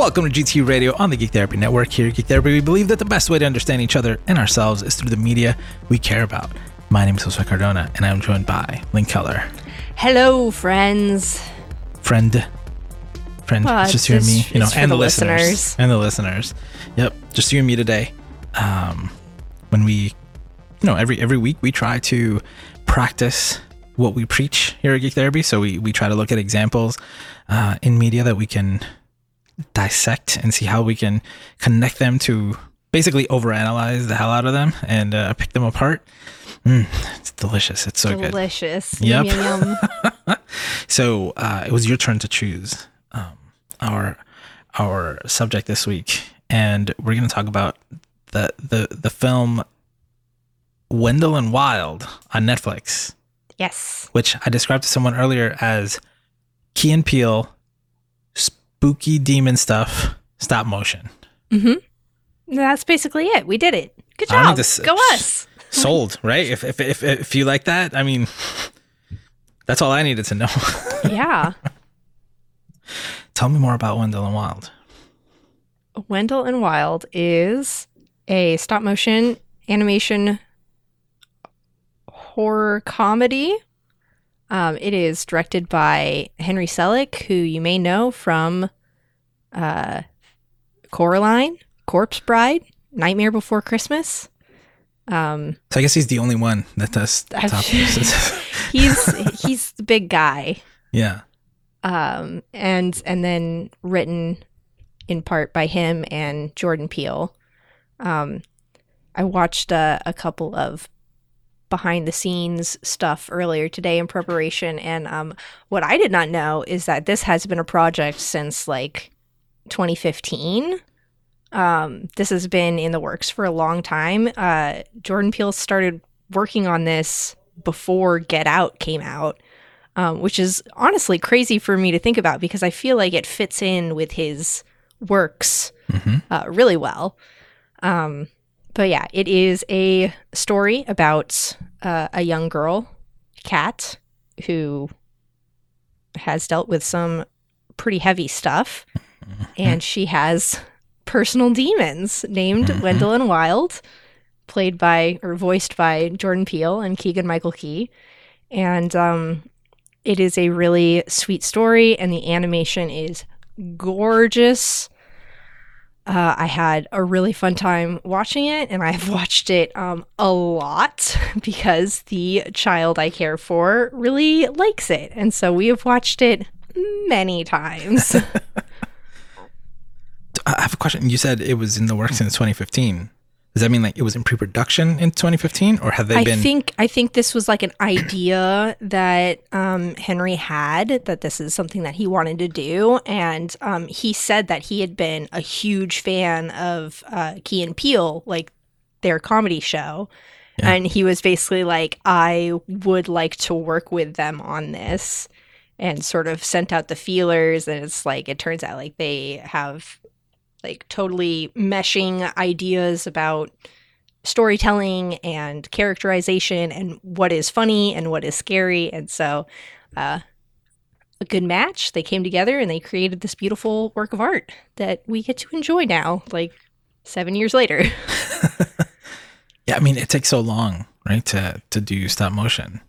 Welcome to GT Radio on the Geek Therapy Network. Here at Geek Therapy, we believe that the best way to understand each other and ourselves is through the media we care about. My name is Josue Cardona, and I'm joined by Lynn Keller. Hello, friends. Friend. Friend. Well, it's just you and me, you know, and the, the listeners. listeners. And the listeners. Yep. Just you and me today. Um, when we, you know, every every week we try to practice what we preach here at Geek Therapy. So we, we try to look at examples uh, in media that we can dissect and see how we can connect them to basically overanalyze the hell out of them and uh, pick them apart. Mm, it's delicious. It's so good. Delicious. Yep. Yum, yum. So uh, it was your turn to choose um, our our subject this week, and we're going to talk about the the the film Wendell and Wild on Netflix, yes. which I described to someone earlier as Key and Peele, spooky demon stuff, stop motion. Mm-hmm. That's basically it. We did it. Good I don't need job. Go us. Sold, right? If if if if you like that, I mean, that's all I needed to know. yeah. Tell me more about Wendell and Wild. Wendell and Wild is a stop motion animation horror comedy. Um, it is directed by Henry Selick, who you may know from uh, Coraline, Corpse Bride, Nightmare Before Christmas. Um, So I guess he's the only one that does top he's he's the big guy. yeah. um, and and then written in part by him and Jordan Peele. Um, I watched uh, a couple of behind the scenes stuff earlier today in preparation, and um, what I did not know is that this has been a project since like 2015. Um, this has been in the works for a long time. Uh, Jordan Peele started working on this before Get Out came out um, which is honestly crazy for me to think about because I feel like it fits in with his works hmm uh, really well. Um, but yeah, it is a story about uh, a young girl, Kat, who has dealt with some pretty heavy stuff, and she has personal demons named Mhm. Wendell and Wild, played by or voiced by Jordan Peele and Keegan Michael Key, and um, it is a really sweet story, and the animation is gorgeous. Uh, I had a really fun time watching it, and I've watched it um, a lot because the child I care for really likes it. And so we have watched it many times. I have a question. You said it was in the works since 2015. Does that mean like it was in pre-production in 2015, or have they I been? think I think this was like an idea that um, Henry had that this is something that he wanted to do, and um, he said that he had been a huge fan of uh, Key and Peele, like their comedy show, Yeah. and he was basically like, "I would like to work with them on this," and sort of sent out the feelers, and it's like it turns out like they have like totally meshing ideas about storytelling and characterization and what is funny and what is scary. And so uh, a good match. They came together and they created this beautiful work of art that we get to enjoy now like seven years later. Yeah, I mean it takes so long, right, to to do stop motion,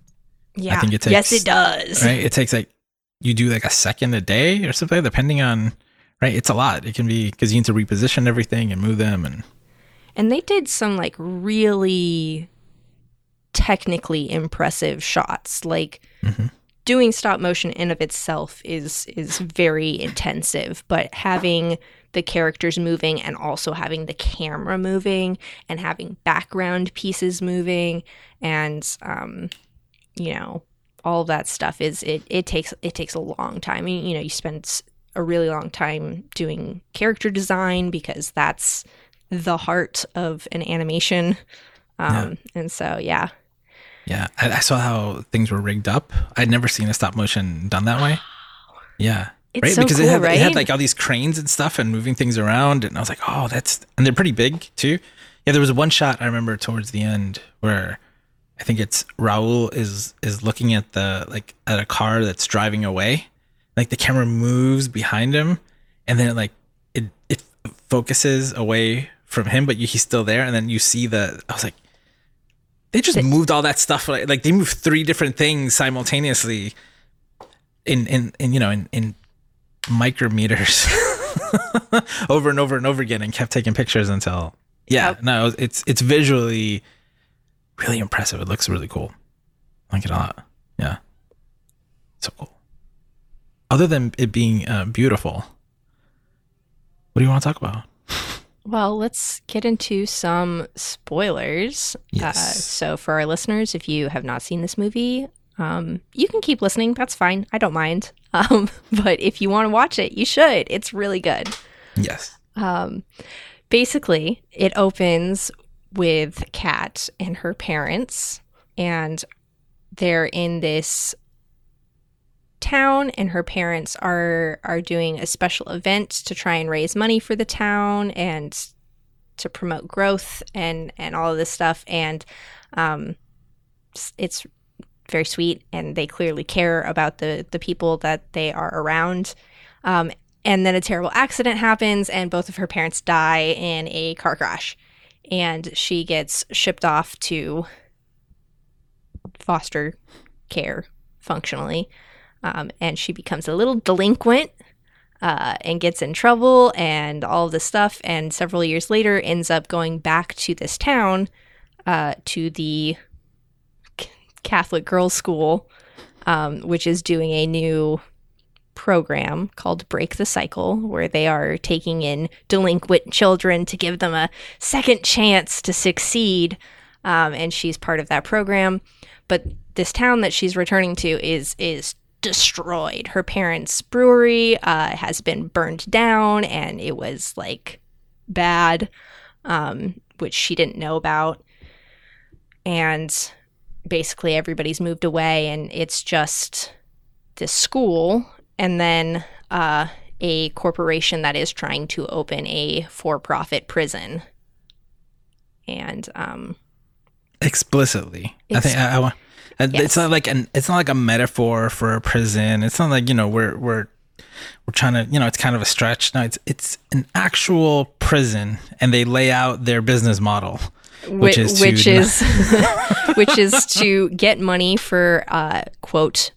yeah. I think it takes. yes it does. Right? It takes like you do like a second a day or something, depending on, right? It's a lot. It can be because you need to reposition everything and move them, and and they did some like really technically impressive shots like Mhm. doing stop motion in of itself is is very intensive but having the characters moving and also having the camera moving and having background pieces moving and um you know all of that stuff is it it takes it takes a long time I mean, you know you spend a really long time doing character design because that's the heart of an animation um and so yeah yeah, I, I saw how things were rigged up. I'd never seen a stop motion done that way. Yeah, it's right? so because cool it, had, right it had like all these cranes and stuff and moving things around, and I was like, oh, that's and they're pretty big too. Yeah, there was one shot I remember towards the end where I think it's Raul is is looking at the like at a car that's driving away. Like the camera moves behind him and then it like it it focuses away from him, but you, he's still there, and then you see the. I was like, they just moved all that stuff. Like, like they moved three different things simultaneously, in in in you know in in micrometers, over and over and over again, and kept taking pictures until yeah. No, it's it's visually really impressive. It looks really cool. I like it a lot. Yeah, so cool. Other than it being uh, beautiful, what do you want to talk about? Well, let's get into some spoilers. Uh, Yes. so, for our listeners, if you have not seen this movie, um, you can keep listening. That's fine. I don't mind. Um, but if you want to watch it, you should. It's really good. Yes. Um, basically, it opens with Kat and her parents, and they're in this town and her parents are are doing a special event to try and raise money for the town and to promote growth and and all of this stuff. And um it's very sweet and they clearly care about the the people that they are around. Um and then a terrible accident happens and both of her parents die in a car crash. And she gets shipped off to foster care functionally um, and she becomes a little delinquent uh, and gets in trouble and all this stuff and several years later ends up going back to this town uh, to the C- catholic girls school um, which is doing a new program called break the cycle where they are taking in delinquent children to give them a second chance to succeed um, and she's part of that program. But this town that she's returning to is is destroyed. Her parents' brewery uh, has been burned down, and it was like bad, um, which she didn't know about. And basically, everybody's moved away, and it's just this school, and then uh, a corporation that is trying to open a for-profit prison. And um, explicitly. I think I, I want. And Yes. It's not like an. It's not like a metaphor for a prison. It's not like you know we're we're we're trying to you know it's kind of a stretch. No, it's it's an actual prison, and they lay out their business model, which Whi- is to which is which is to get money for uh, quote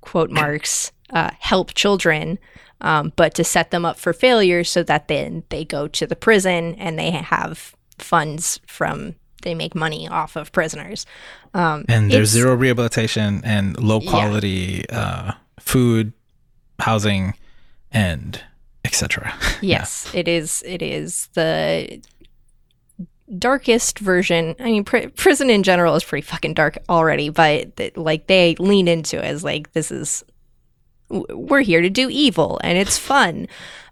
quote marks uh, help children, um, but to set them up for failure so that then they go to the prison and they have funds from they make money off of prisoners. Um, and there's zero rehabilitation and low quality uh, food, housing, and etc. Yes, it is. It is the darkest version. I mean, pr- prison in general is pretty fucking dark already, but th- like they lean into it as like this is we're here to do evil and it's fun,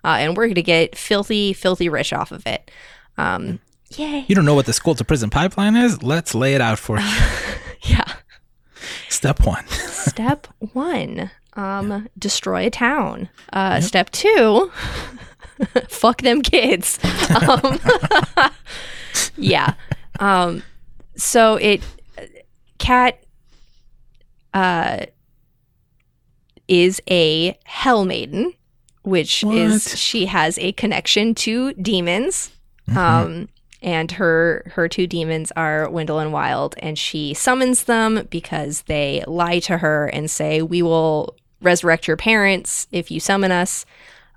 uh, and we're going to get filthy, filthy rich off of it. Um, yay! You don't know what the school to prison pipeline is? Let's lay it out for you. Yeah. Step one. Step one, um, destroy a town. Uh, Step two, fuck them kids. Um, yeah. Um, so it, Kat, uh, is a hell maiden, which What? is she has a connection to demons. Mm-hmm. Um, and her her two demons are Wendell and Wild, and she summons them because they lie to her and say, "We will resurrect your parents if you summon us."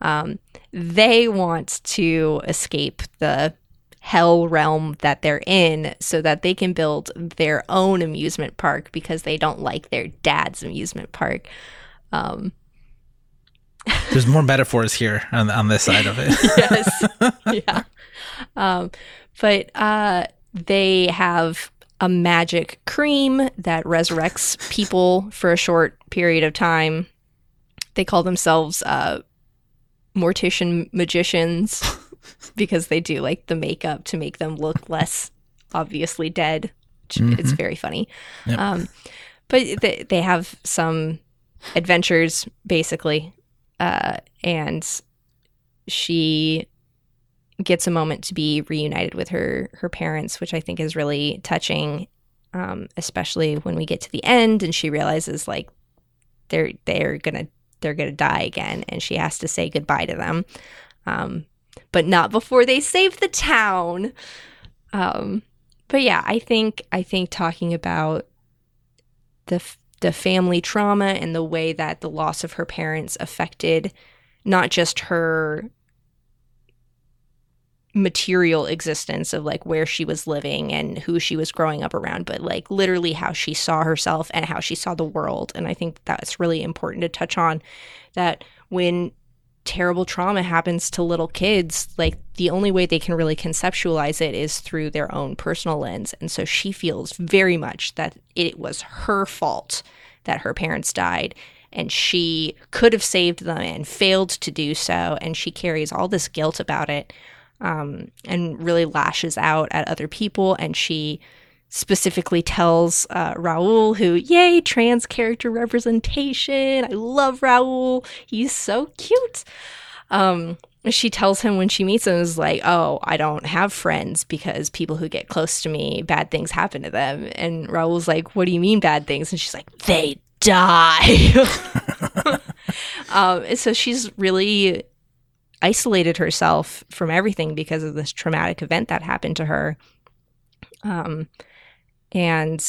Um, they want to escape the hell realm that they're in so that they can build their own amusement park because they don't like their dad's amusement park. Um, There's more metaphors here on on this side of it. yes. yeah. Um, but uh, they have a magic cream that resurrects people for a short period of time. They call themselves uh, mortician magicians because they do like the makeup to make them look less obviously dead. which It's very funny. Yep. Um, but they, they have some adventures basically uh, and she gets a moment to be reunited with her her parents, which I think is really touching, um, especially when we get to the end and she realizes like they're they're gonna they're gonna die again, and she has to say goodbye to them. Um, but not before they save the town. Um, but yeah, I think I think talking about the the family trauma and the way that the loss of her parents affected not just her material existence of like where she was living and who she was growing up around, but like literally how she saw herself and how she saw the world. And I think that's really important to touch on that when terrible trauma happens to little kids, like the only way they can really conceptualize it is through their own personal lens. And so she feels very much that it was her fault that her parents died and she could have saved them and failed to do so. And she carries all this guilt about it um, and really lashes out at other people. And she specifically tells uh, Raul, who, yay, trans character representation. I love Raul. He's so cute. Um, she tells him when she meets him is like, "Oh, I don't have friends because people who get close to me, bad things happen to them." And Raul's like, "What do you mean bad things?" And she's like, "They die." um, so she's really isolated herself from everything because of this traumatic event that happened to her. Um, and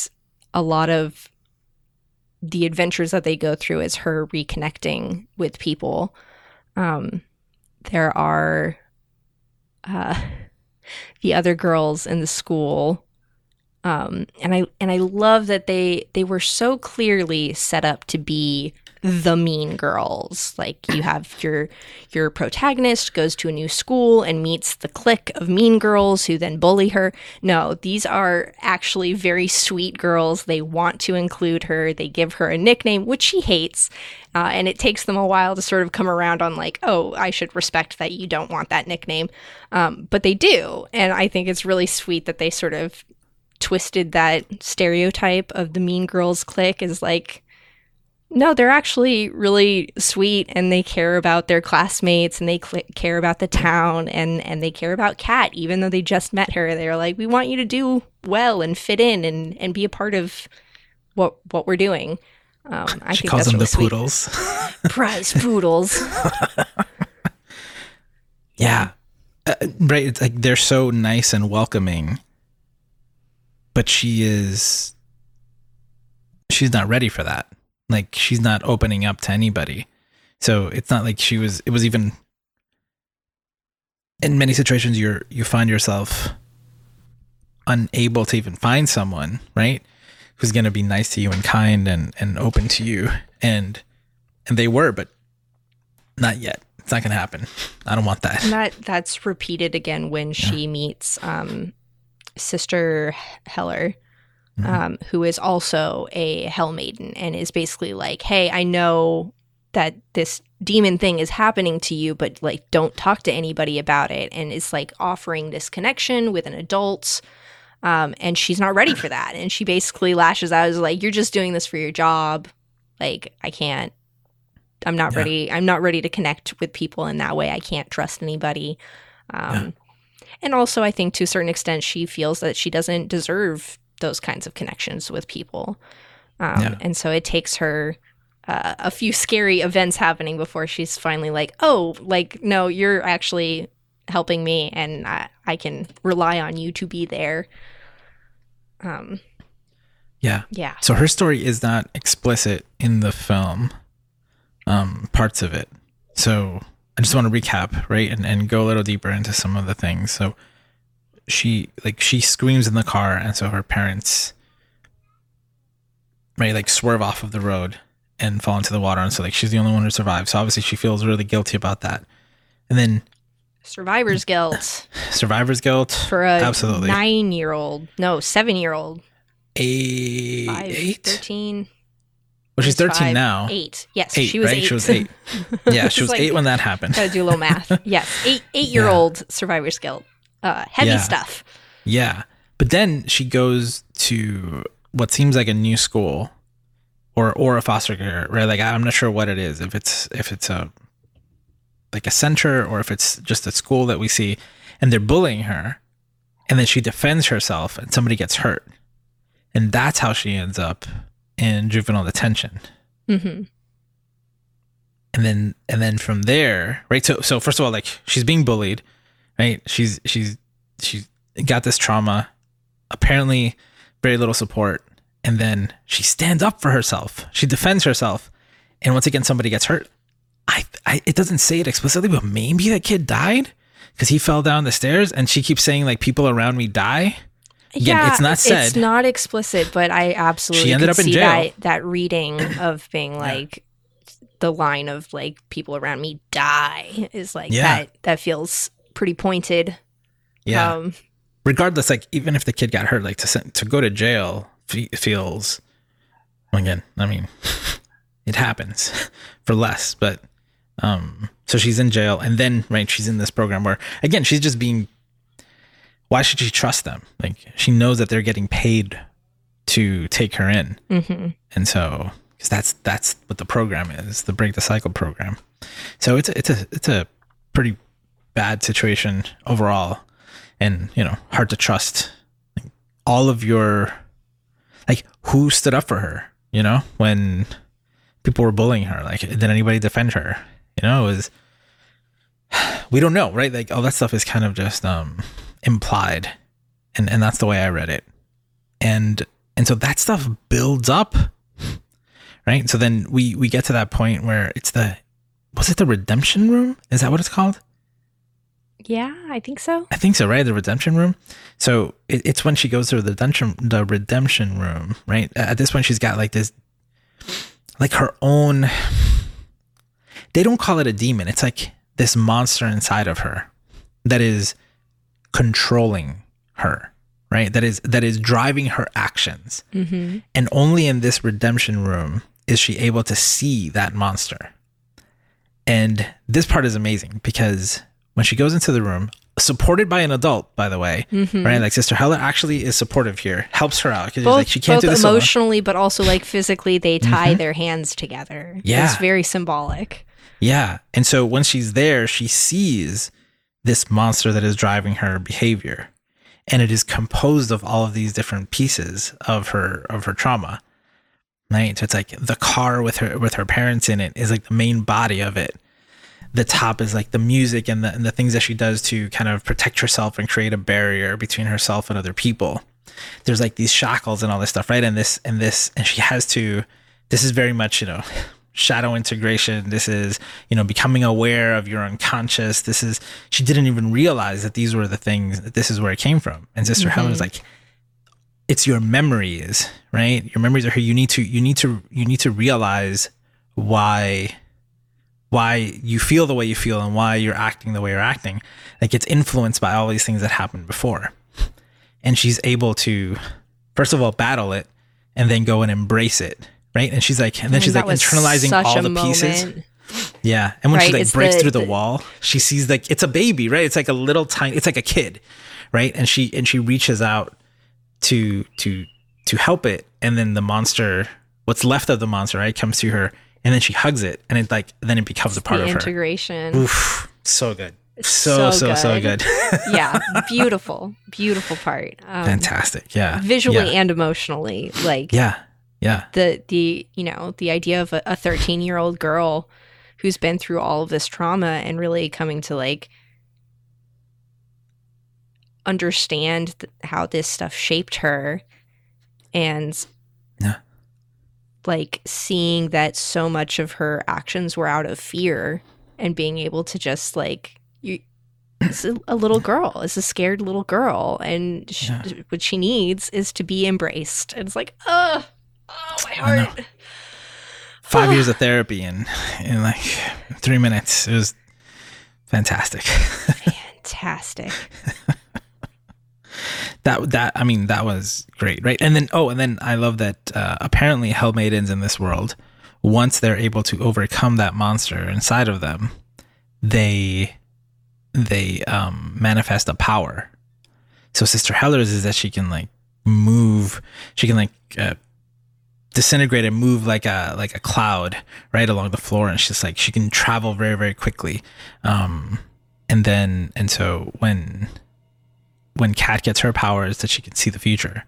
a lot of the adventures that they go through is her reconnecting with people. Um, there are uh, the other girls in the school, um, and I and I love that they they were so clearly set up to be the mean girls. Like you have your your protagonist goes to a new school and meets the clique of mean girls who then bully her. No, these are actually very sweet girls. They want to include her. They give her a nickname which she hates. Uh, and it takes them a while to sort of come around on like, oh, I should respect that you don't want that nickname, um, but they do, and I think it's really sweet that they sort of twisted that stereotype of the mean girls clique is like no, they're actually really sweet and they care about their classmates and they cl- care about the town and, and they care about Kat, even though they just met her. They're like, we want you to do well and fit in and, and be a part of what what we're doing. Um, I she think calls that's them really the sweet. poodles. Prize poodles. yeah. Uh, right. It's like they're so nice and welcoming, but she is, she's not ready for that. Like she's not opening up to anybody. So it's not like she was, it was even, in many situations, you're, you find yourself unable to even find someone, right? Who's going to be nice to you and kind and, and open to you. And, and they were, but not yet. It's not going to happen. I don't want that. And that that's repeated again when she meets um, Sister Heller, Mhm. um, who is also a Hell Maiden, and is basically like, "Hey, I know that this demon thing is happening to you, but like, don't talk to anybody about it." And it's like offering this connection with an adult. Um, and she's not ready for that, and she basically lashes out, is like, "You're just doing this for your job. Like, I can't I'm not Yeah. ready. I'm not ready to connect with people in that way. I can't trust anybody. Um, And also, I think to a certain extent, she feels that she doesn't deserve those kinds of connections with people. Um, Yeah. And so it takes her uh, a few scary events happening before she's finally like, oh, like, no, you're actually helping me and I, I can rely on you to be there. Um, Yeah. yeah. So her story is not explicit in the film, um, parts of it. So I just want to recap, right, and, and go a little deeper into some of the things. So she like she screams in the car, and so her parents, right, like swerve off of the road and fall into the water, and so like she's the only one who survives. So obviously she feels really guilty about that. And then Survivor's guilt survivor's guilt for a Absolutely. nine year old, no, seven year old, eight, five, eight. 13. Well, she's It's thirteen five, now. Eight. Yes, Eight, she was right? eight. She was eight. Yeah, she was like- eight when that happened. Gotta do a little math. Yes, eight eight year old survivor's guilt. Uh, heavy Yeah. stuff. Yeah. But then she goes to what seems like a new school or or a foster care, right? Like I'm not sure what it is. If it's if it's a like a center or if it's just a school that we see and they're bullying her and then she defends herself and somebody gets hurt. And that's how she ends up in juvenile detention. hmm and then and then from there right so so first of all like she's being bullied right? She's she's she's got this trauma, apparently very little support, and then she stands up for herself. She defends herself, and once again somebody gets hurt. I, I it doesn't say it explicitly, but maybe that kid died because he fell down the stairs, and she keeps saying like people around me die. Again, it's not said. It's not explicit, but I absolutely She ended up in see jail. that that reading of being like the line of like people around me die is like Yeah. that that feels pretty pointed. Yeah. Um regardless, like even if the kid got hurt, like to send, to go to jail fe- feels again. I mean, it happens for less, but um, so she's in jail, and then right, she's in this program where again she's just being. Why should she trust them? Like she knows that they're getting paid to take her in, mhm. and so because that's that's what the program is, the break the cycle program. So it's a, it's a it's a pretty bad situation overall, and you know hard to trust. Like, all of your like who stood up for her, you know, when people were bullying her. Like did anybody defend her? You know, it was we don't know, right? Like all that stuff is kind of just um implied, and and that's the way I read it, and and so that stuff builds up right? So then we we get to that point where it's the was it the redemption room? Is that what it's called? Yeah, I think so. I think so, right? The redemption room. So it, it's when she goes to the redemption the redemption room, right? At this point, she's got like this, like her own. They don't call it a demon. It's like this monster inside of her that is controlling her, right? That is that is driving her actions. Mhm. And only in this redemption room is she able to see that monster. And this part is amazing because when she goes into the room, supported by an adult, by the way, mm-hmm. right? Like Sister Helley actually is supportive here, helps her out because like she can't do this alone. emotionally, but also like physically, they mm-hmm. tie their hands together. Yeah. it's very symbolic. Yeah. And so when she's there, she sees this monster that is driving her behavior. And it is composed of all of these different pieces of her of her trauma. Right? So it's like the car with her with her parents in it is like the main body of it. The top is like the music and the and the things that she does to kind of protect herself and create a barrier between herself and other people. There's like these shackles and all this stuff, right? And this and this and she has to this is very much, you know, shadow integration. This is, you know, becoming aware of your unconscious. This is, she didn't even realize that these were the things, that this is where it came from. And Sister Helley is mm-hmm. like, it's your memories, right? Your memories are here. You need to, you need to, you need to realize why, why you feel the way you feel and why you're acting the way you're acting. Like it's influenced by all these things that happened before. And she's able to, first of all, battle it and then go and embrace it. Right. And she's like, and then oh she's like internalizing all the pieces. Yeah. And when she like it's breaks the- through the, the- wall, she sees like it's a baby, right? It's like a little tiny it's like a kid, right? And she and she reaches out to to to help it. And then the monster, what's left of the monster, right, comes to her and then she hugs it and it like then it becomes a part of her. integration. Oof. So good. So so so so good. good. yeah, beautiful, beautiful part. Um, Fantastic. Yeah. Visually Yeah. and emotionally, like Yeah. Yeah. the the you know the idea of a 13 year old girl who's been through all of this trauma and really coming to like understand th- how this stuff shaped her and. Like seeing that so much of her actions were out of fear and being able to just like you it's a, a little girl. It's a scared little girl. And sh- Yeah. what she needs is to be embraced. And it's like oh oh my heart. Five years of therapy in in like three minutes. It was fantastic. fantastic that that I mean that was great, right? And then oh, and then I love that uh, apparently hell maidens in this world, once they're able to overcome that monster inside of them, they they um, manifest a power. So Sister Heller's is that she can like move, she can like uh, disintegrate and move like a like a cloud right along the floor, and she's like she can travel very very quickly. Um, and then and so when when Kat gets her powers that she can see the future,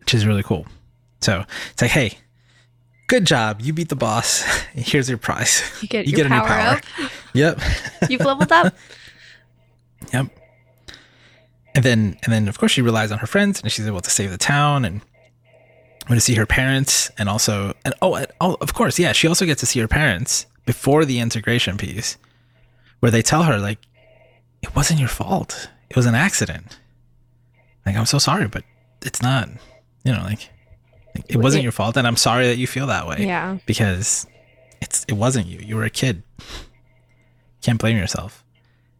which is really cool. So it's like, hey, good job, you beat the boss. Here's your prize. you get You your get a new power up Yep. you've leveled up Yep. And then and then of course she relies on her friends and she's able to save the town and to see her parents and also and oh, and, oh of course yeah she also gets to see her parents before the integration piece where they tell her like it wasn't your fault it was an accident. Like i'm so sorry but it's not you know like, like it wasn't your fault and i'm sorry that you feel that way Yeah. because it's it wasn't you. You were a kid. Can't blame yourself.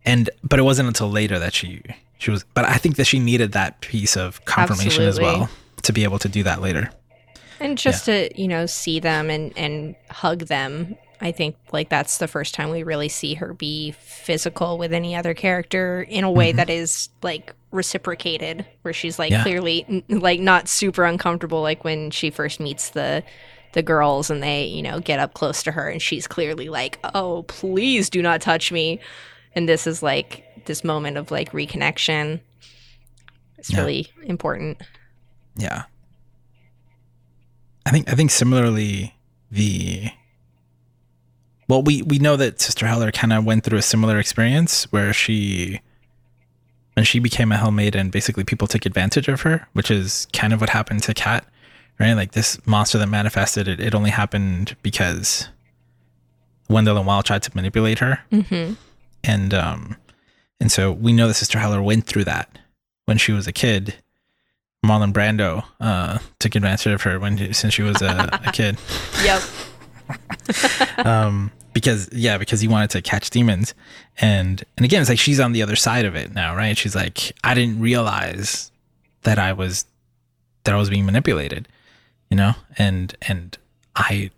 And but it wasn't until later that she she was but i think that she needed that piece of confirmation as well to be able to do that later. And just to, you know, see them and, and hug them. I think like that's the first time we really see her be physical with any other character in a way mm-hmm. that is like reciprocated, where she's like Yeah. clearly like not super uncomfortable, like when she first meets the the girls and they, you know, get up close to her and she's clearly like, "Oh, please do not touch me." And this is like this moment of like reconnection. It's Yeah. really important. Yeah. I think I think similarly the well we we know that Sister Heller kind of went through a similar experience where she when she became a Hell Maiden, basically people took advantage of her, which is kind of what happened to Kat, right? Like this monster that manifested, it, it only happened because Wendell and Wild tried to manipulate her Mm-hmm. and um and so we know that sister heller went through that when she was a kid marlon brando uh took advantage of her when since she was a, a kid Yep. um because yeah because he wanted to catch demons and and again it's like she's on the other side of it now right she's like i didn't realize that i was that i was being manipulated you know and and i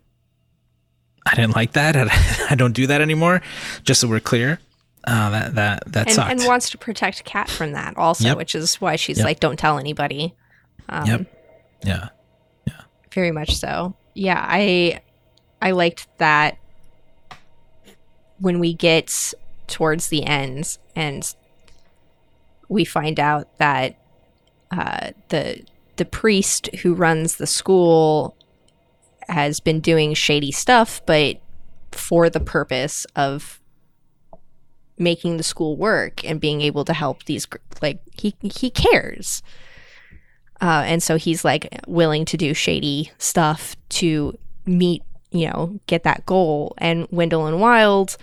i didn't like that i don't do that anymore just so we're clear uh that that that and, sucked and wants to protect Kat from that also, Yep. which is why she's Yep. like, "Don't tell anybody." Um, Yep. yeah Very much so. Yeah, I I liked that when we get towards the end and we find out that uh, the the priest who runs the school has been doing shady stuff, but for the purpose of making the school work and being able to help these like he he cares. Uh, and so he's like willing to do shady stuff to meet you know get that goal. And wendell and wild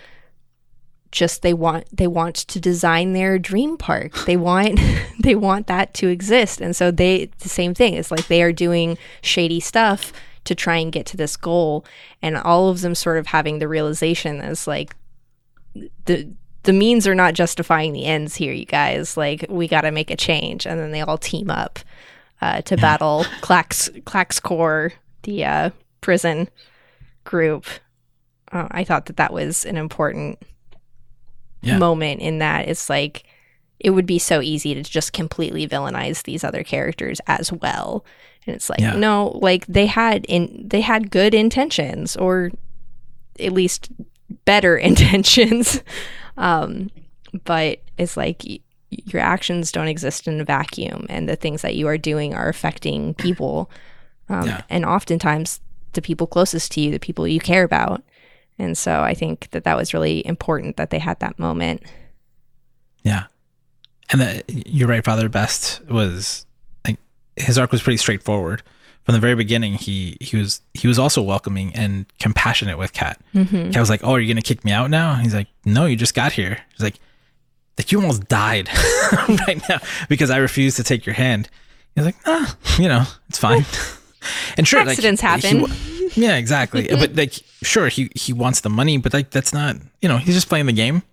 just they want they want to design their dream park. They want they want that to exist. And so they the same thing. It's like they are doing shady stuff to try and get to this goal. And all of them sort of having the realization as like the the means are not justifying the ends here you guys. Like we got to make a change. And then they all team up uh, to battle Clax Clax Core, the uh, prison group. Uh, I thought that that was an important Yeah. moment in that it's like it would be so easy to just completely villainize these other characters as well. And it's like Yeah. no, like they had in they had good intentions or at least better intentions. um, but it's like y- your actions don't exist in a vacuum and the things that you are doing are affecting people um, Yeah. and oftentimes the people closest to you the people you care about and so i think that that was really important that they had that moment Yeah. And that you're right, Father Best was like his arc was pretty straightforward. From the very beginning, he he was he was also welcoming and compassionate with Kat. mm-hmm. Kat was like, "Oh, are you gonna kick me out now?" He's like, "No, you just got here." He's like, "Like you almost died right now because I refused to take your hand." He's like, "Ah, you know, it's fine." and sure, Accidents like, he happen. wa- yeah, exactly. but like, sure, he he wants the money, but like that's not, you know, he's just playing the game.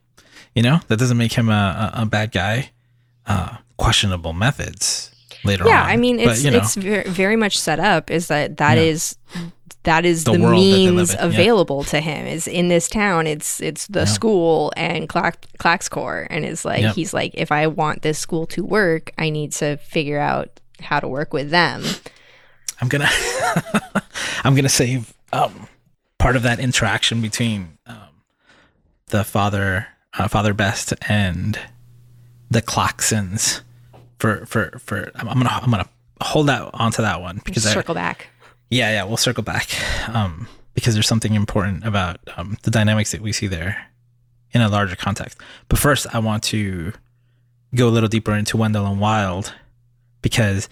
You know, that doesn't make him a, a, a bad guy. Uh, questionable methods later on. yeah on. i mean But, it's you know, it's very, very much set up is that that Yeah. is that is The the, world that they live means in, yeah. available to him is in this town it's it's the Yeah. school and Clack, Claxcore and it's like Yep. he's like if i want this school to work i need to figure out how to work with them I'm gonna I'm gonna save um, part of that interaction between um, the father uh, Father Best and the Klaxons for for for I'm, I'm gonna I'm gonna hold that onto that one because I, circle back yeah yeah we'll circle back um, because there's something important about um, the dynamics that we see there in a larger context. But first, I want to go a little deeper into Wendell and Wild because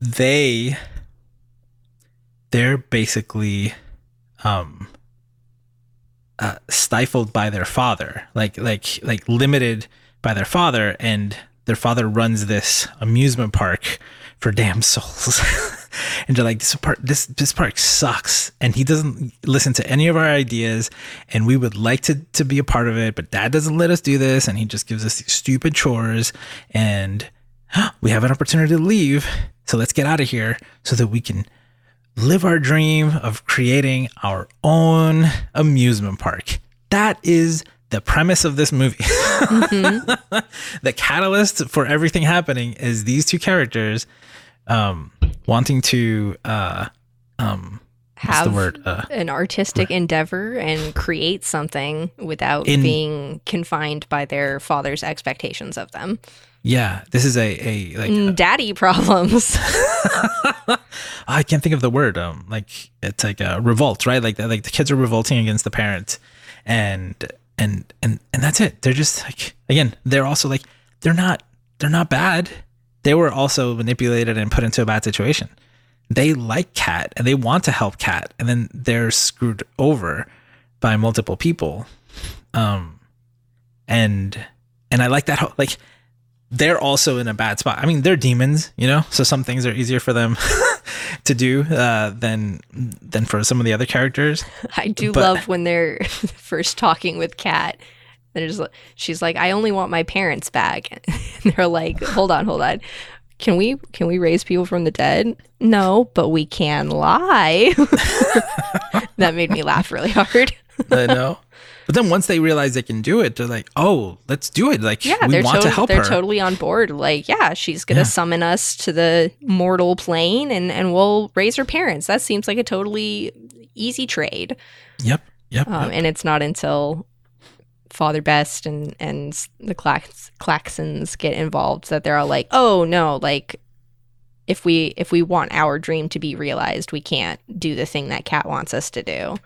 they they're basically um uh, stifled by their father like like like limited by their father and their father runs this amusement park for damn souls. And they're like this park this this park sucks. And he doesn't listen to any of our ideas and we would like to to be a part of it but dad doesn't let us do this and he just gives us these stupid chores and we have an opportunity to leave so let's get out of here so that we can live our dream of creating our own amusement park. That is the premise of this movie. The catalyst for everything happening is these two characters um wanting to uh um Have the word? Uh an artistic endeavor and create something without In- being confined by their father's expectations of them. Yeah this is a a like Mm, Daddy problems. I can't think of the word. Um, like it's like a revolt, right? Like like the kids are revolting against the parents, and and and and that's it. They're just like again, they're also like they're not they're not bad. They were also manipulated and put into a bad situation. They like Kat and they want to help Kat, and then they're screwed over by multiple people. Um, and and I like that. Whole, like they're also in a bad spot. I mean, they're demons, you know, so some things are easier for them to do uh, than than for some of the other characters. I do But- love when they're first talking with Kat. It's, she's like, I only want my parents back. And they're like, hold on, hold on. Can we can we raise people from the dead? No, but we can lie. that made me laugh really hard. I know. But then once they realize they can do it, they're like, "Oh, let's do it! Like, Yeah, we want to- to help they're her." totally on board. Like, yeah, she's gonna Yeah. summon us to the mortal plane, and and we'll raise her parents. That seems like a totally easy trade. yep, yep. Um, yep. and it's not until Father Best and and the Clax- Klaxons get involved that they're all like, "Oh no, like if we if we want our dream to be realized, we can't do the thing that Kat wants us to do."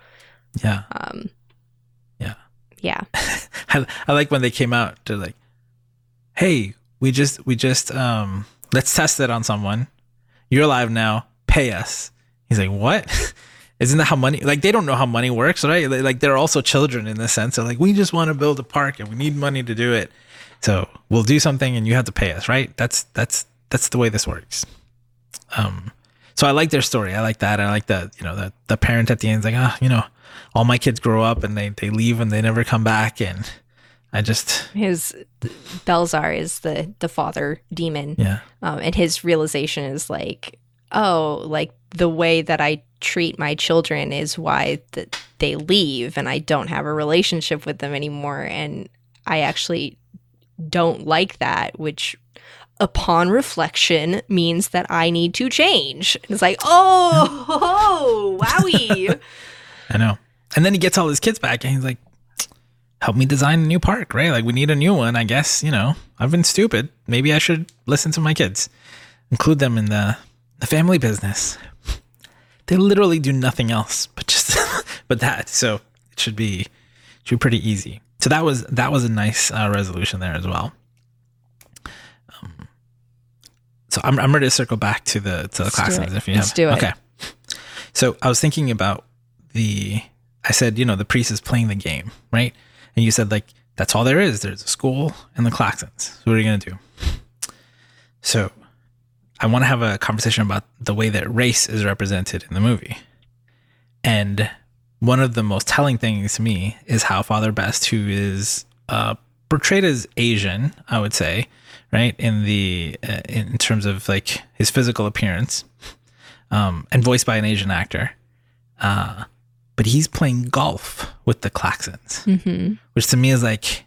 yeah, Um, Yeah. I, I like when they came out. They're like, "Hey, we just we just um let's test it on someone. You're alive now. Pay us." He's like, "What?" Isn't that how money? Like they don't know how money works, right? Like they're also children in the sense of like we just want to build a park and we need money to do it. So we'll do something and you have to pay us, right? That's that's that's the way this works. Um, so I like their story. I like that. I like that. You know, the the parent at the end is like, ah, you know, all my kids grow up and they they leave and they never come back, and I just his Belzer is the the father demon, yeah um, and his realization is like, oh, like the way that I treat my children is why that they leave, and I don't have a relationship with them anymore, and I actually don't like that, which upon reflection means that I need to change. It's like, oh, oh wowie. I know. And then he gets all his kids back and he's like, help me design a new park, right? Like we need a new one. I guess, you know, I've been stupid. Maybe I should listen to my kids, include them in the, the family business. They literally do nothing else but just, but that. So it should be, should be pretty easy. So that was, that was a nice uh, resolution there as well. Um, so I'm, I'm ready to circle back to the, to the Let's do if you Let's have. do it. Okay. So I was thinking about the I said, you know, the priest is playing the game, right? And you said like that's all there is. There's a school and the Klaxons. So what are you gonna do? So I want to have a conversation about the way that race is represented in the movie. And one of the most telling things to me is how Father Best, who is uh, portrayed as Asian, I would say, right in the uh, in terms of like his physical appearance, um, and voiced by an Asian actor, uh, but he's playing golf with the Klaxons, hmm which to me is like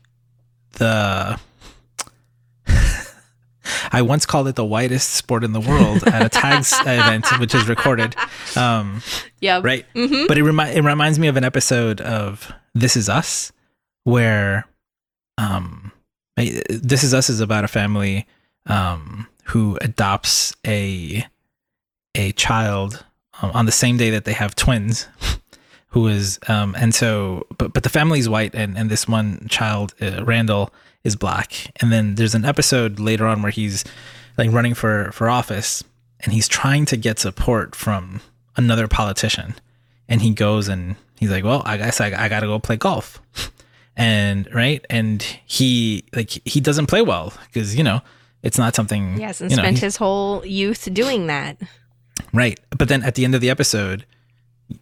the. I once called it the whitest sport in the world at a tags event, which is recorded. Um, Yeah. right? hmm But it, remi- it reminds me of an episode of This Is Us, where um, I- This Is Us is about a family um, who adopts a a child um, on the same day that they have twins, who is um and so but but the family's white and and this one child uh, Randall is black and then there's an episode later on where he's like running for for office and he's trying to get support from another politician and he goes and he's like well I guess I, I got to go play golf and right and he like he doesn't play well because you know it's not something yes hasn't you know, spent his whole youth doing that. Right. But then at the end of the episode,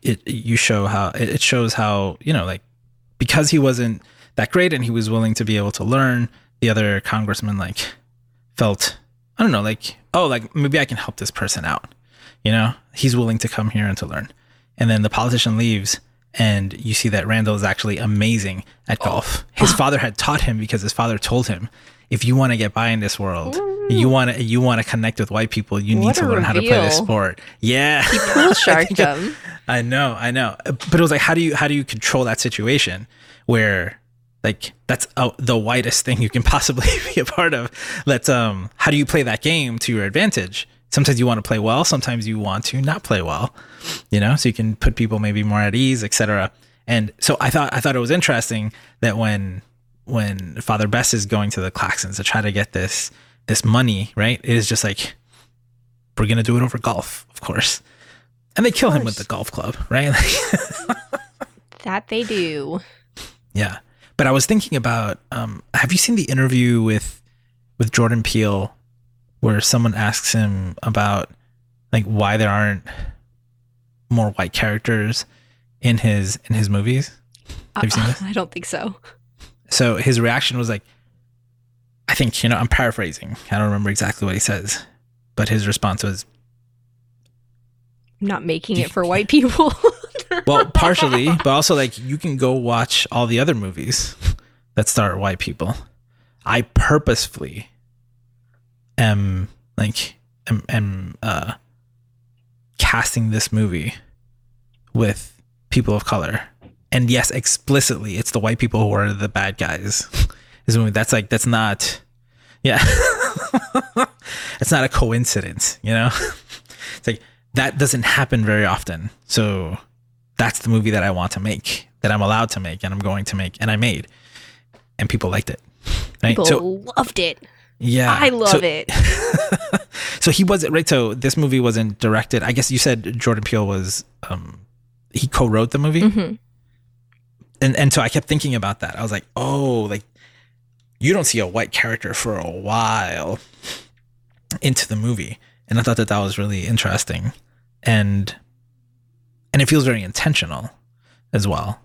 it you show how it shows how, you know, like because he wasn't that great and he was willing to be able to learn, the other congressman like felt I don't know, like, oh, like maybe I can help this person out. You know? He's willing to come here and to learn. And then the politician leaves and you see that Randall is actually amazing at oh. golf. His father had taught him because his father told him, if you want to get by in this world, you want to you want to connect with white people, you need to learn how to play this sport. Yeah. he Pool sharked him. I know, I know. But it was like, how do you how do you control that situation where like that's uh, the whitest thing you can possibly be a part of? Let's um, how do you play that game to your advantage? Sometimes you want to play well, sometimes you want to not play well, you know, so you can put people maybe more at ease, etc. And so I thought I thought it was interesting that when when Father Best is going to the Klaxons to try to get this this money, right? It is just like we're gonna do it over golf, of course. And they kill him with the golf club, right? That they do. yeah. But I was thinking about um, have you seen the interview with with Jordan Peele where someone asks him about like why there aren't more white characters in his in his movies? Have you seen this? I don't think so. So his reaction was like I think, you know, I'm paraphrasing. I don't remember exactly what he says. But his response was I'm not making it for white people. Well, partially, but also like you can go watch all the other movies that star white people. I purposefully am like am, am uh casting this movie with people of color. And yes, explicitly it's the white people who are the bad guys. That's like that's not yeah. it's not a coincidence, you know? It's like that doesn't happen very often. So that's the movie that I want to make, that I'm allowed to make, and I'm going to make, and I made, and people liked it. Right. People so loved it. yeah, I love so, it. So he wasn't right. So this movie wasn't directed. I guess you said Jordan Peele was um he co-wrote the movie, Mhm. And and so I kept thinking about that. I was like, oh, like you don't see a white character for a while into the movie, and I thought that that was really interesting, and and it feels very intentional as well.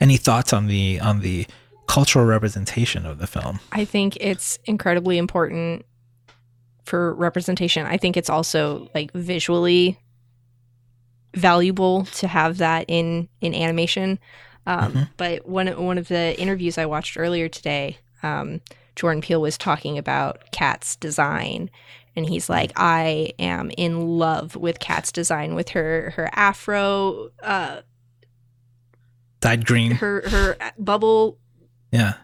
Any thoughts on the on the cultural representation of the film? I think it's incredibly important for representation. I think it's also like visually valuable to have that in in animation. Um, Mhm. But one one of the interviews I watched earlier today, um, Jordan Peele was talking about Kat's design, and he's like, "I am in love with Kat's design, with her her afro, uh, Dyed green. her her bubble Yeah.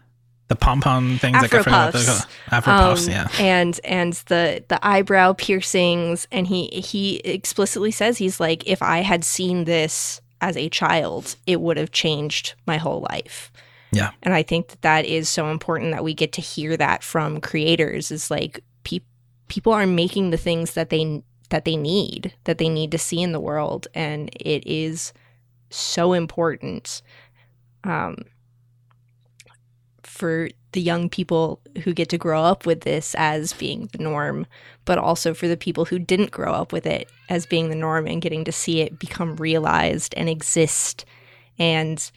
The pom pom things like I Afro forgot they're puffs. called. Afro puffs, Um, yeah. and and the the eyebrow piercings and he he explicitly says he's like if i had seen this as a child it would have changed my whole life Yeah. and i think that that is so important that we get to hear that from creators is like pe- people are making the things that they that they need that they need to see in the world and it is so important um for the young people who get to grow up with this as being the norm, but also for the people who didn't grow up with it as being the norm and getting to see it become realized and exist and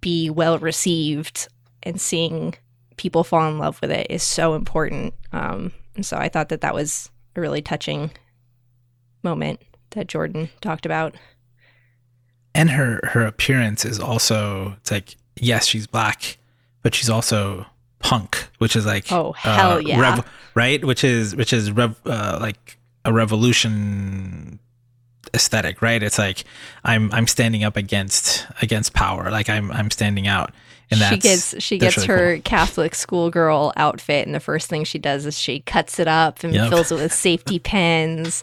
be well received and seeing people fall in love with it is so important. Um, and so I thought that that was a really touching moment that Jordan talked about. And her her appearance is also it's like yes, she's black, but she's also punk, which is like Oh, hell yeah. right? Which is which is rev, uh, like a revolution aesthetic, right? It's like I'm I'm standing up against against power, like I'm I'm standing out, And she gets she gets really her Catholic schoolgirl outfit, and the first thing she does is she cuts it up and Yep. fills it with safety pins.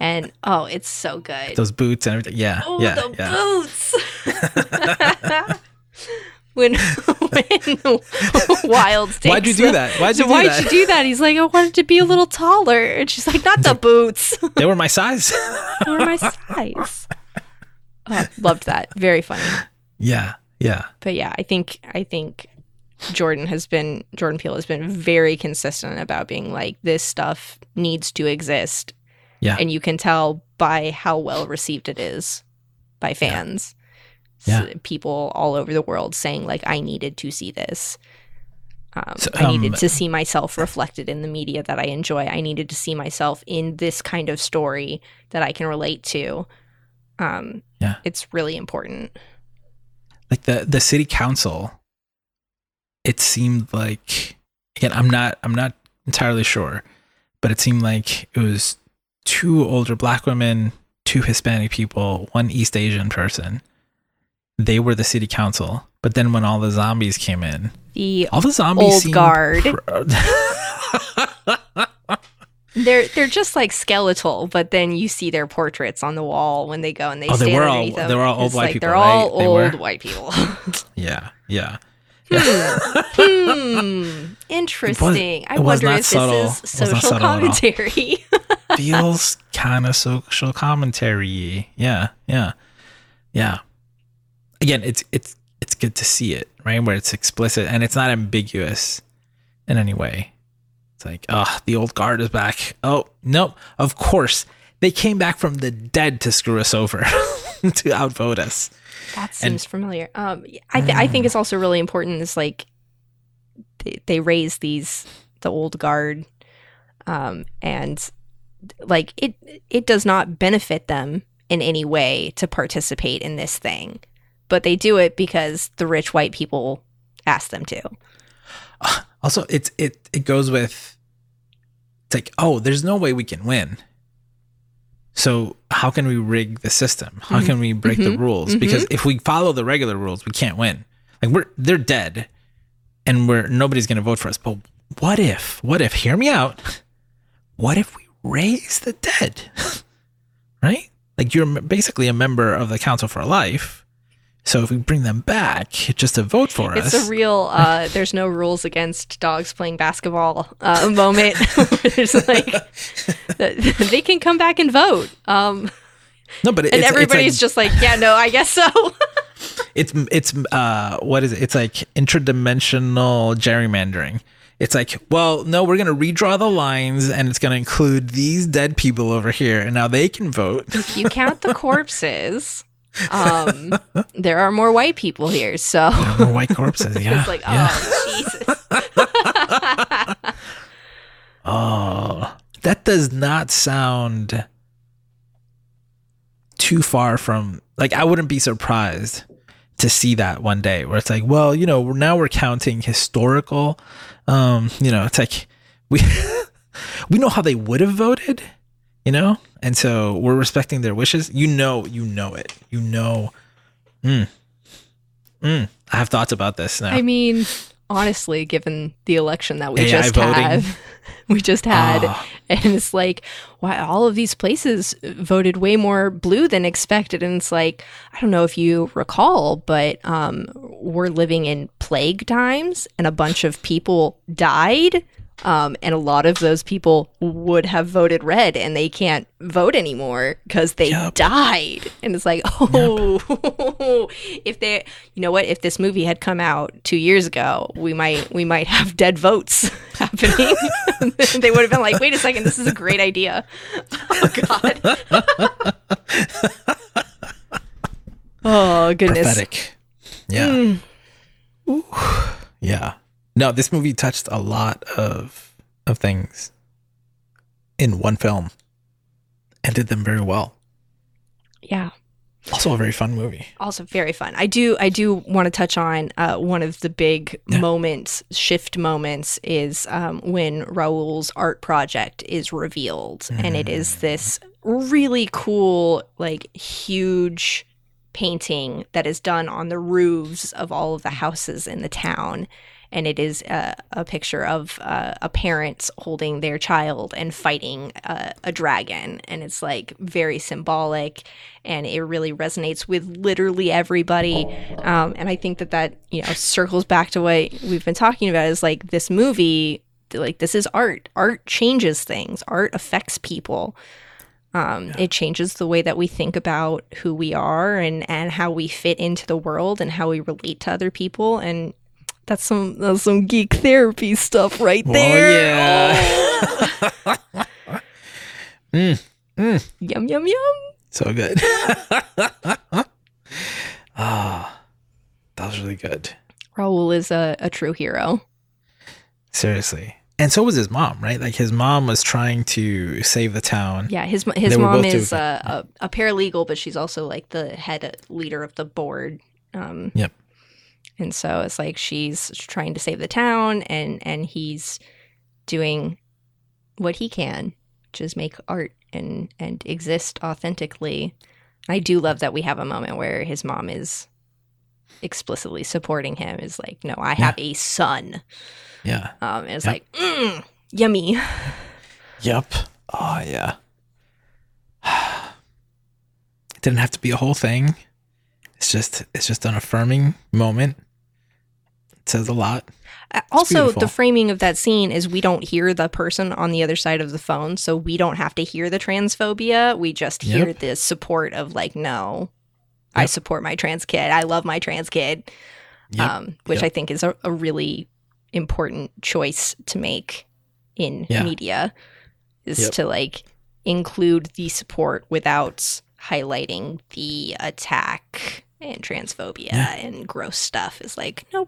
And oh, it's so good. those boots and everything. Yeah, oh, yeah, the yeah. boots. when when Wild takes Why'd you do that? Why'd you so do why'd that? you do that? He's like, I wanted to be a little taller, and she's like, not the boots. They were my size. they were my size. Oh, loved that. Very funny. yeah, yeah, but yeah, I think I think Jordan has been Jordan Peele has been very consistent about being like this stuff needs to exist. Yeah. And you can tell by how well received it is by fans. Yeah. People all over the world saying like I needed to see this. Um, So, I needed um, to see myself reflected in the media that I enjoy. I needed to see myself in this kind of story that I can relate to. Um, Yeah. it's really important. like the the city council. It seemed like again, I'm not I'm not entirely sure, but it seemed like it was two older black women, two Hispanic people, one East Asian person. They were the city council, but then when all the zombies came in, The all the zombies old seemed guard. pro- They're they're just like skeletal, but then you see their portraits on the wall when they go and they Oh, they were all them. they were all old white like people, They're all? They old were? white people. yeah, yeah. hmm. Interesting. I wonder if subtle. this is social subtle at all. commentary. feels kind of social commentary. Yeah, yeah, yeah. Again, it's it's it's good to see it right where it's explicit and it's not ambiguous in any way. It's like, oh, the old guard is back. Oh no, of course they came back from the dead to screw us over, to outvote us. that seems familiar. Um, I th- I think it's also really important. Is like they, they raise these the old guard, um, and like it it does not benefit them in any way to participate in this thing, but they do it because the rich white people ask them to. Also, it's it it goes with it's like, oh, there's no way we can win. So how can we rig the system? How Mhm. can we break the Mhm. rules? Mhm. Because if we follow the regular rules, we can't win. Like we're they're dead, and we're nobody's gonna vote for us. But what if? What if? Hear me out. What if we raise the dead? right? Like you're basically a member of the council for life. So if we bring them back just to vote for It's us, it's a real uh, there's no rules against dogs playing basketball uh, moment where there's like they can come back and vote. Um, no, but it, and it's, everybody's it's like, just like, yeah, no, I guess so. it's it's uh what is it? It's like interdimensional gerrymandering. It's like, well, no, we're gonna redraw the lines, and it's gonna include these dead people over here, and now they can vote. if you count the corpses, um, there are more white people here. So More white corpses. Yeah. it's like, oh. Jesus. Oh, that does not sound too far from like I wouldn't be surprised to see that one day where it's like, well, you know, now we're counting historical um, you know, it's like we we know how they would have voted, you know? And so we're respecting their wishes. You know, you know it. You know. Mm. Mm. I have thoughts about this now. I mean, honestly, given the election that we AI just voting. had, we just had, Ah. and it's like, why all of these places voted way more blue than expected, and it's like, I don't know if you recall, but um, we're living in plague times, and a bunch of people died. Um, and a lot of those people would have voted red and they can't vote anymore because they Yup. died. And it's like, oh, if they, you know what, if this movie had come out two years ago, we might, we might have dead votes happening. they would have been like, wait a second, this is a great idea. Oh God. oh goodness. Prophetic. Yeah. Ooh. Yeah. No, this movie touched a lot of of things in one film and did them very well. Yeah. Also a very fun movie. also very fun. I do I do want to touch on uh, one of the big Yeah. moments, shift moments, is um, when Raul's art project is revealed, and it is Mm. this really cool, like huge painting that is done on the roofs of all of the houses in the town and it is a, a picture of uh, a parent holding their child and fighting a, a dragon. And it's like very symbolic and it really resonates with literally everybody. Um, and i think that that you know circles back to what we've been talking about is like this movie like this is art. Art changes things. Art affects people. Um, It changes the way that we think about who we are and, and how we fit into the world and how we relate to other people. And that's some that's some geek therapy stuff right there. Oh, yeah. mm, mm. Yum yum yum. So good. Ah, that was really good. Raul is a, a true hero. Seriously. And so was his mom, right? Like his mom was trying to save the town. Yeah, his his They mom is a, a, a paralegal, but she's also like the head leader of the board. Um, Yep. And so it's like she's trying to save the town, and and he's doing what he can, which is make art and and exist authentically. I do love that we have a moment where his mom is explicitly supporting him. Is like, no, I have a son. Yeah. Um, it's Yep. like, mm, yummy. Yep. Oh yeah. It didn't have to be a whole thing. It's just it's just an affirming moment. Says a lot. Uh, Also, beautiful. the framing of that scene is we don't hear the person on the other side of the phone, so we don't have to hear the transphobia. We just hear Yep. the support of like, no, I support my trans kid. I love my trans kid, Yep. um, which Yep. I think is a, a really important choice to make in Yeah. media is Yep. to like include the support without highlighting the attack and transphobia Yeah. and gross stuff is like no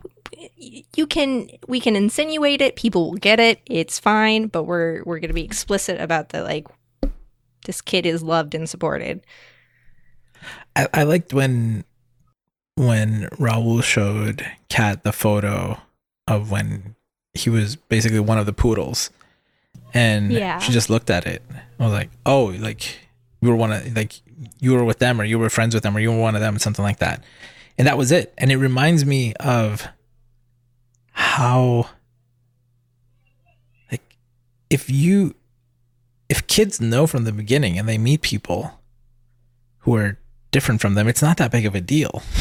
you can we can insinuate it people will get it it's fine but we're we're going to be explicit about the like this kid is loved and supported I, I liked when when Raul showed Kat the photo of when he was basically one of the poodles, and Yeah. she just looked at it. I was like, oh, like you were one of like you were with them, or you were friends with them, or you were one of them, something like that, and that was it. And it reminds me of how like if you if kids know from the beginning and they meet people who are different from them, it's not that big of a deal.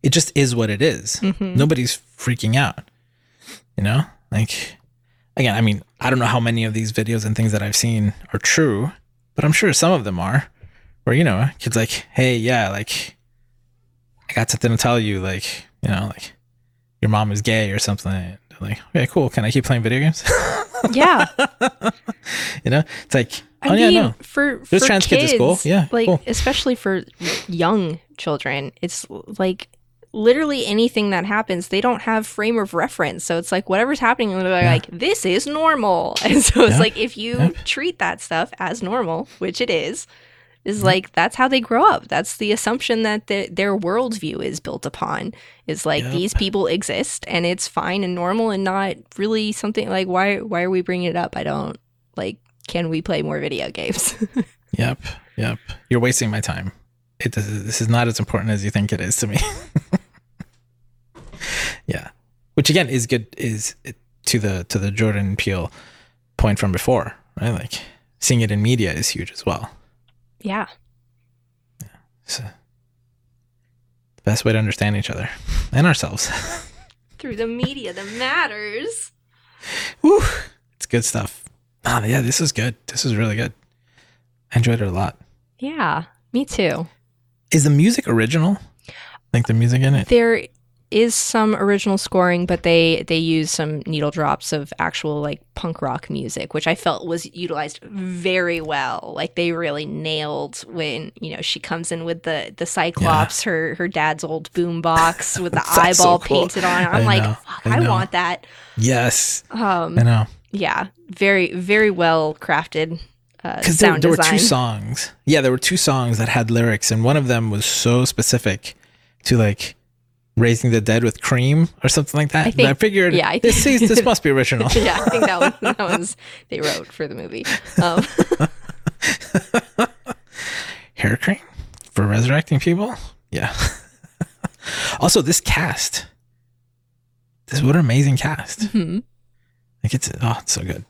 It just is what it is. Mhm. Nobody's freaking out. You know? Like again, I mean, I don't know how many of these videos and things that I've seen are true, but I'm sure some of them are. Where, you know, kids like, hey, yeah, like I got something to tell you, like, you know, like your mom is gay or something. They're like, okay, cool. Can I keep playing video games? yeah you know? It's like, I oh mean, yeah, no. for There's for trans kids kids, at school. Yeah, like cool. especially for young children, it's like literally anything that happens, they don't have frame of reference. So it's like whatever's happening, they're Yeah. like, "This is normal," and so it's Yeah. like if you Yeah. treat that stuff as normal, which it is. Is like that's how they grow up. That's the assumption that the, their worldview is built upon. Is like Yep. these people exist and it's fine and normal and not really something like why why are we bringing it up? I don't like. Can we play more video games? Yep, yep. You're wasting my time. It this is, this is not as important as you think it is to me. yeah, which again is good is to the to the Jordan Peele point from before, right? Like seeing it in media is huge as well. Yeah. yeah. So the best way to understand each other and ourselves. through the media that matters. Woo, it's good stuff. Ah, yeah, this is good. This is really good. I enjoyed it a lot. Yeah, me too. Is the music original? Like the music in it? There is some original scoring, but they they use some needle drops of actual like punk rock music, which I felt was utilized very well. Like they really nailed when you know she comes in with the the Cyclops, her her dad's old boom box with the That's so eyeball cool. painted on. it. I'm I like, know, fuck, I I, want that. Yes, Um, I know. yeah, very very well crafted. Uh, because there, there were two songs yeah there were two songs that had lyrics and one of them was so specific to like raising the dead with cream or something like that I But I figured yeah, I this is this must be original yeah, I think that was that was they wrote for the movie. Um, hair cream for resurrecting people. Yeah. also, this cast. This what an amazing cast. Mhm. Like it's oh, it's so good.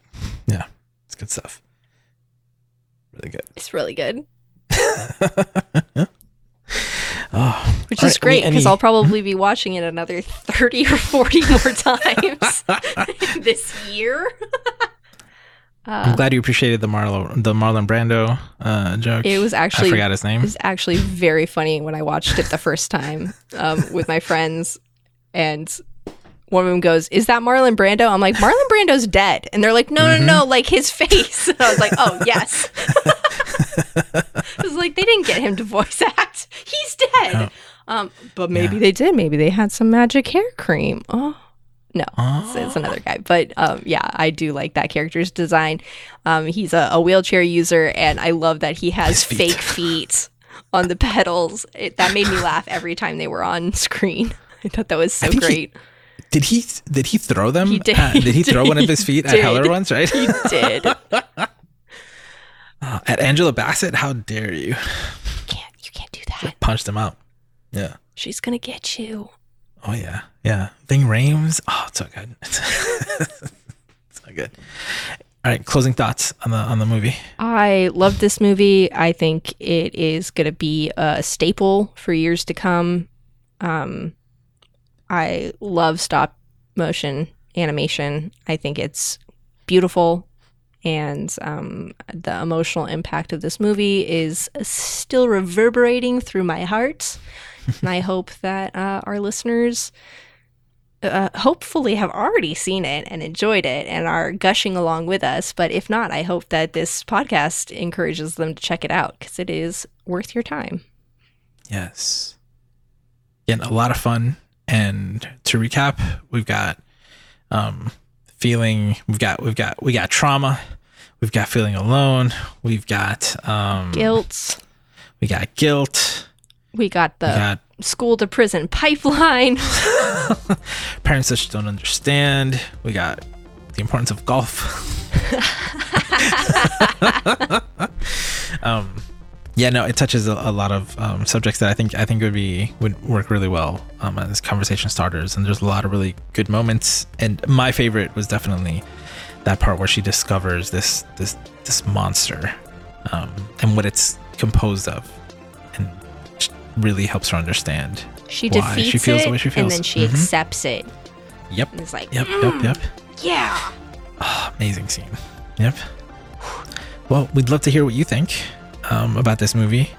Yeah, it's good stuff. Really good. It's really good, oh, which is right, great because I'll probably be watching it another 30 or 40 more times this year. I'm Uh, glad you appreciated the Marlon the Marlon Brando uh, joke. it was actually I forgot his name. It was actually very funny when I watched it the first time um, with my friends, and one of them goes, "Is that Marlon Brando?" I'm like, "Marlon Brando's dead," and they're like, "No, no, no, like his face." And I was like, "Oh yes." I was like, they didn't get him to voice act. He's dead. Um, but maybe Yeah. they did. Maybe they had some magic hair cream. Oh no, it's, Oh. it's another guy. But um, yeah, I do like that character's design. Um, he's a, a wheelchair user, and I love that he has feet. fake feet on the pedals. It, that made me laugh every time they were on screen. I thought that was so think he- great. Did he did he throw them? He did. did he throw one of his feet at. Helley once? Right. He did. Uh, at Angela Bassett. How dare you? can't you can't do that. Punched him out. Yeah. She's gonna get you. Oh yeah, yeah. Ving Rhames. Oh, it's so good. It's so good. All right, closing thoughts on the on the movie. I love this movie. I think it is going to be a staple for years to come. Um, I love stop motion animation. I think it's beautiful. And um, the emotional impact of this movie is still reverberating through my heart. and I hope that uh, our listeners uh, hopefully have already seen it and enjoyed it and are gushing along with us. But if not, I hope that this podcast encourages them to check it out because it is worth your time. Yes. Again, a lot of fun. And to recap, we've got um feeling we've got we've got we got trauma, we've got feeling alone, we've got um Guilt. we got guilt, We got the we got school to prison pipeline. parents that just don't understand, we got the importance of golf. um yeah, no, it touches a, a lot of um, subjects that I think I think would be would work really well um, as conversation starters. And there's a lot of really good moments. And my favorite was definitely that part where she discovers this this this monster um, and what it's composed of, and really helps her understand. She Why she feels it the way she feels, and then she Mhm. accepts it. Yep, And it's like, yep, "Mm, yep, yep. yeah. Ah, amazing scene. Yep. Well, we'd love to hear what you think um, about this movie.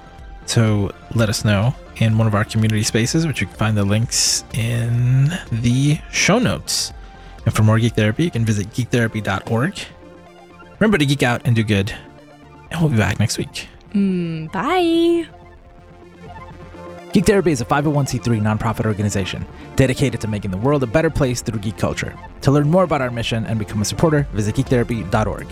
So let us know in one of our community spaces, which you can find the links in the show notes. And for more Geek Therapy, you can visit geektherapy.org. Remember to geek out and do good. And we'll be back next week. Mm, bye. Geek Therapy is a 501c3 nonprofit organization dedicated to making the world a better place through geek culture. To learn more about our mission and become a supporter, visit geektherapy.org.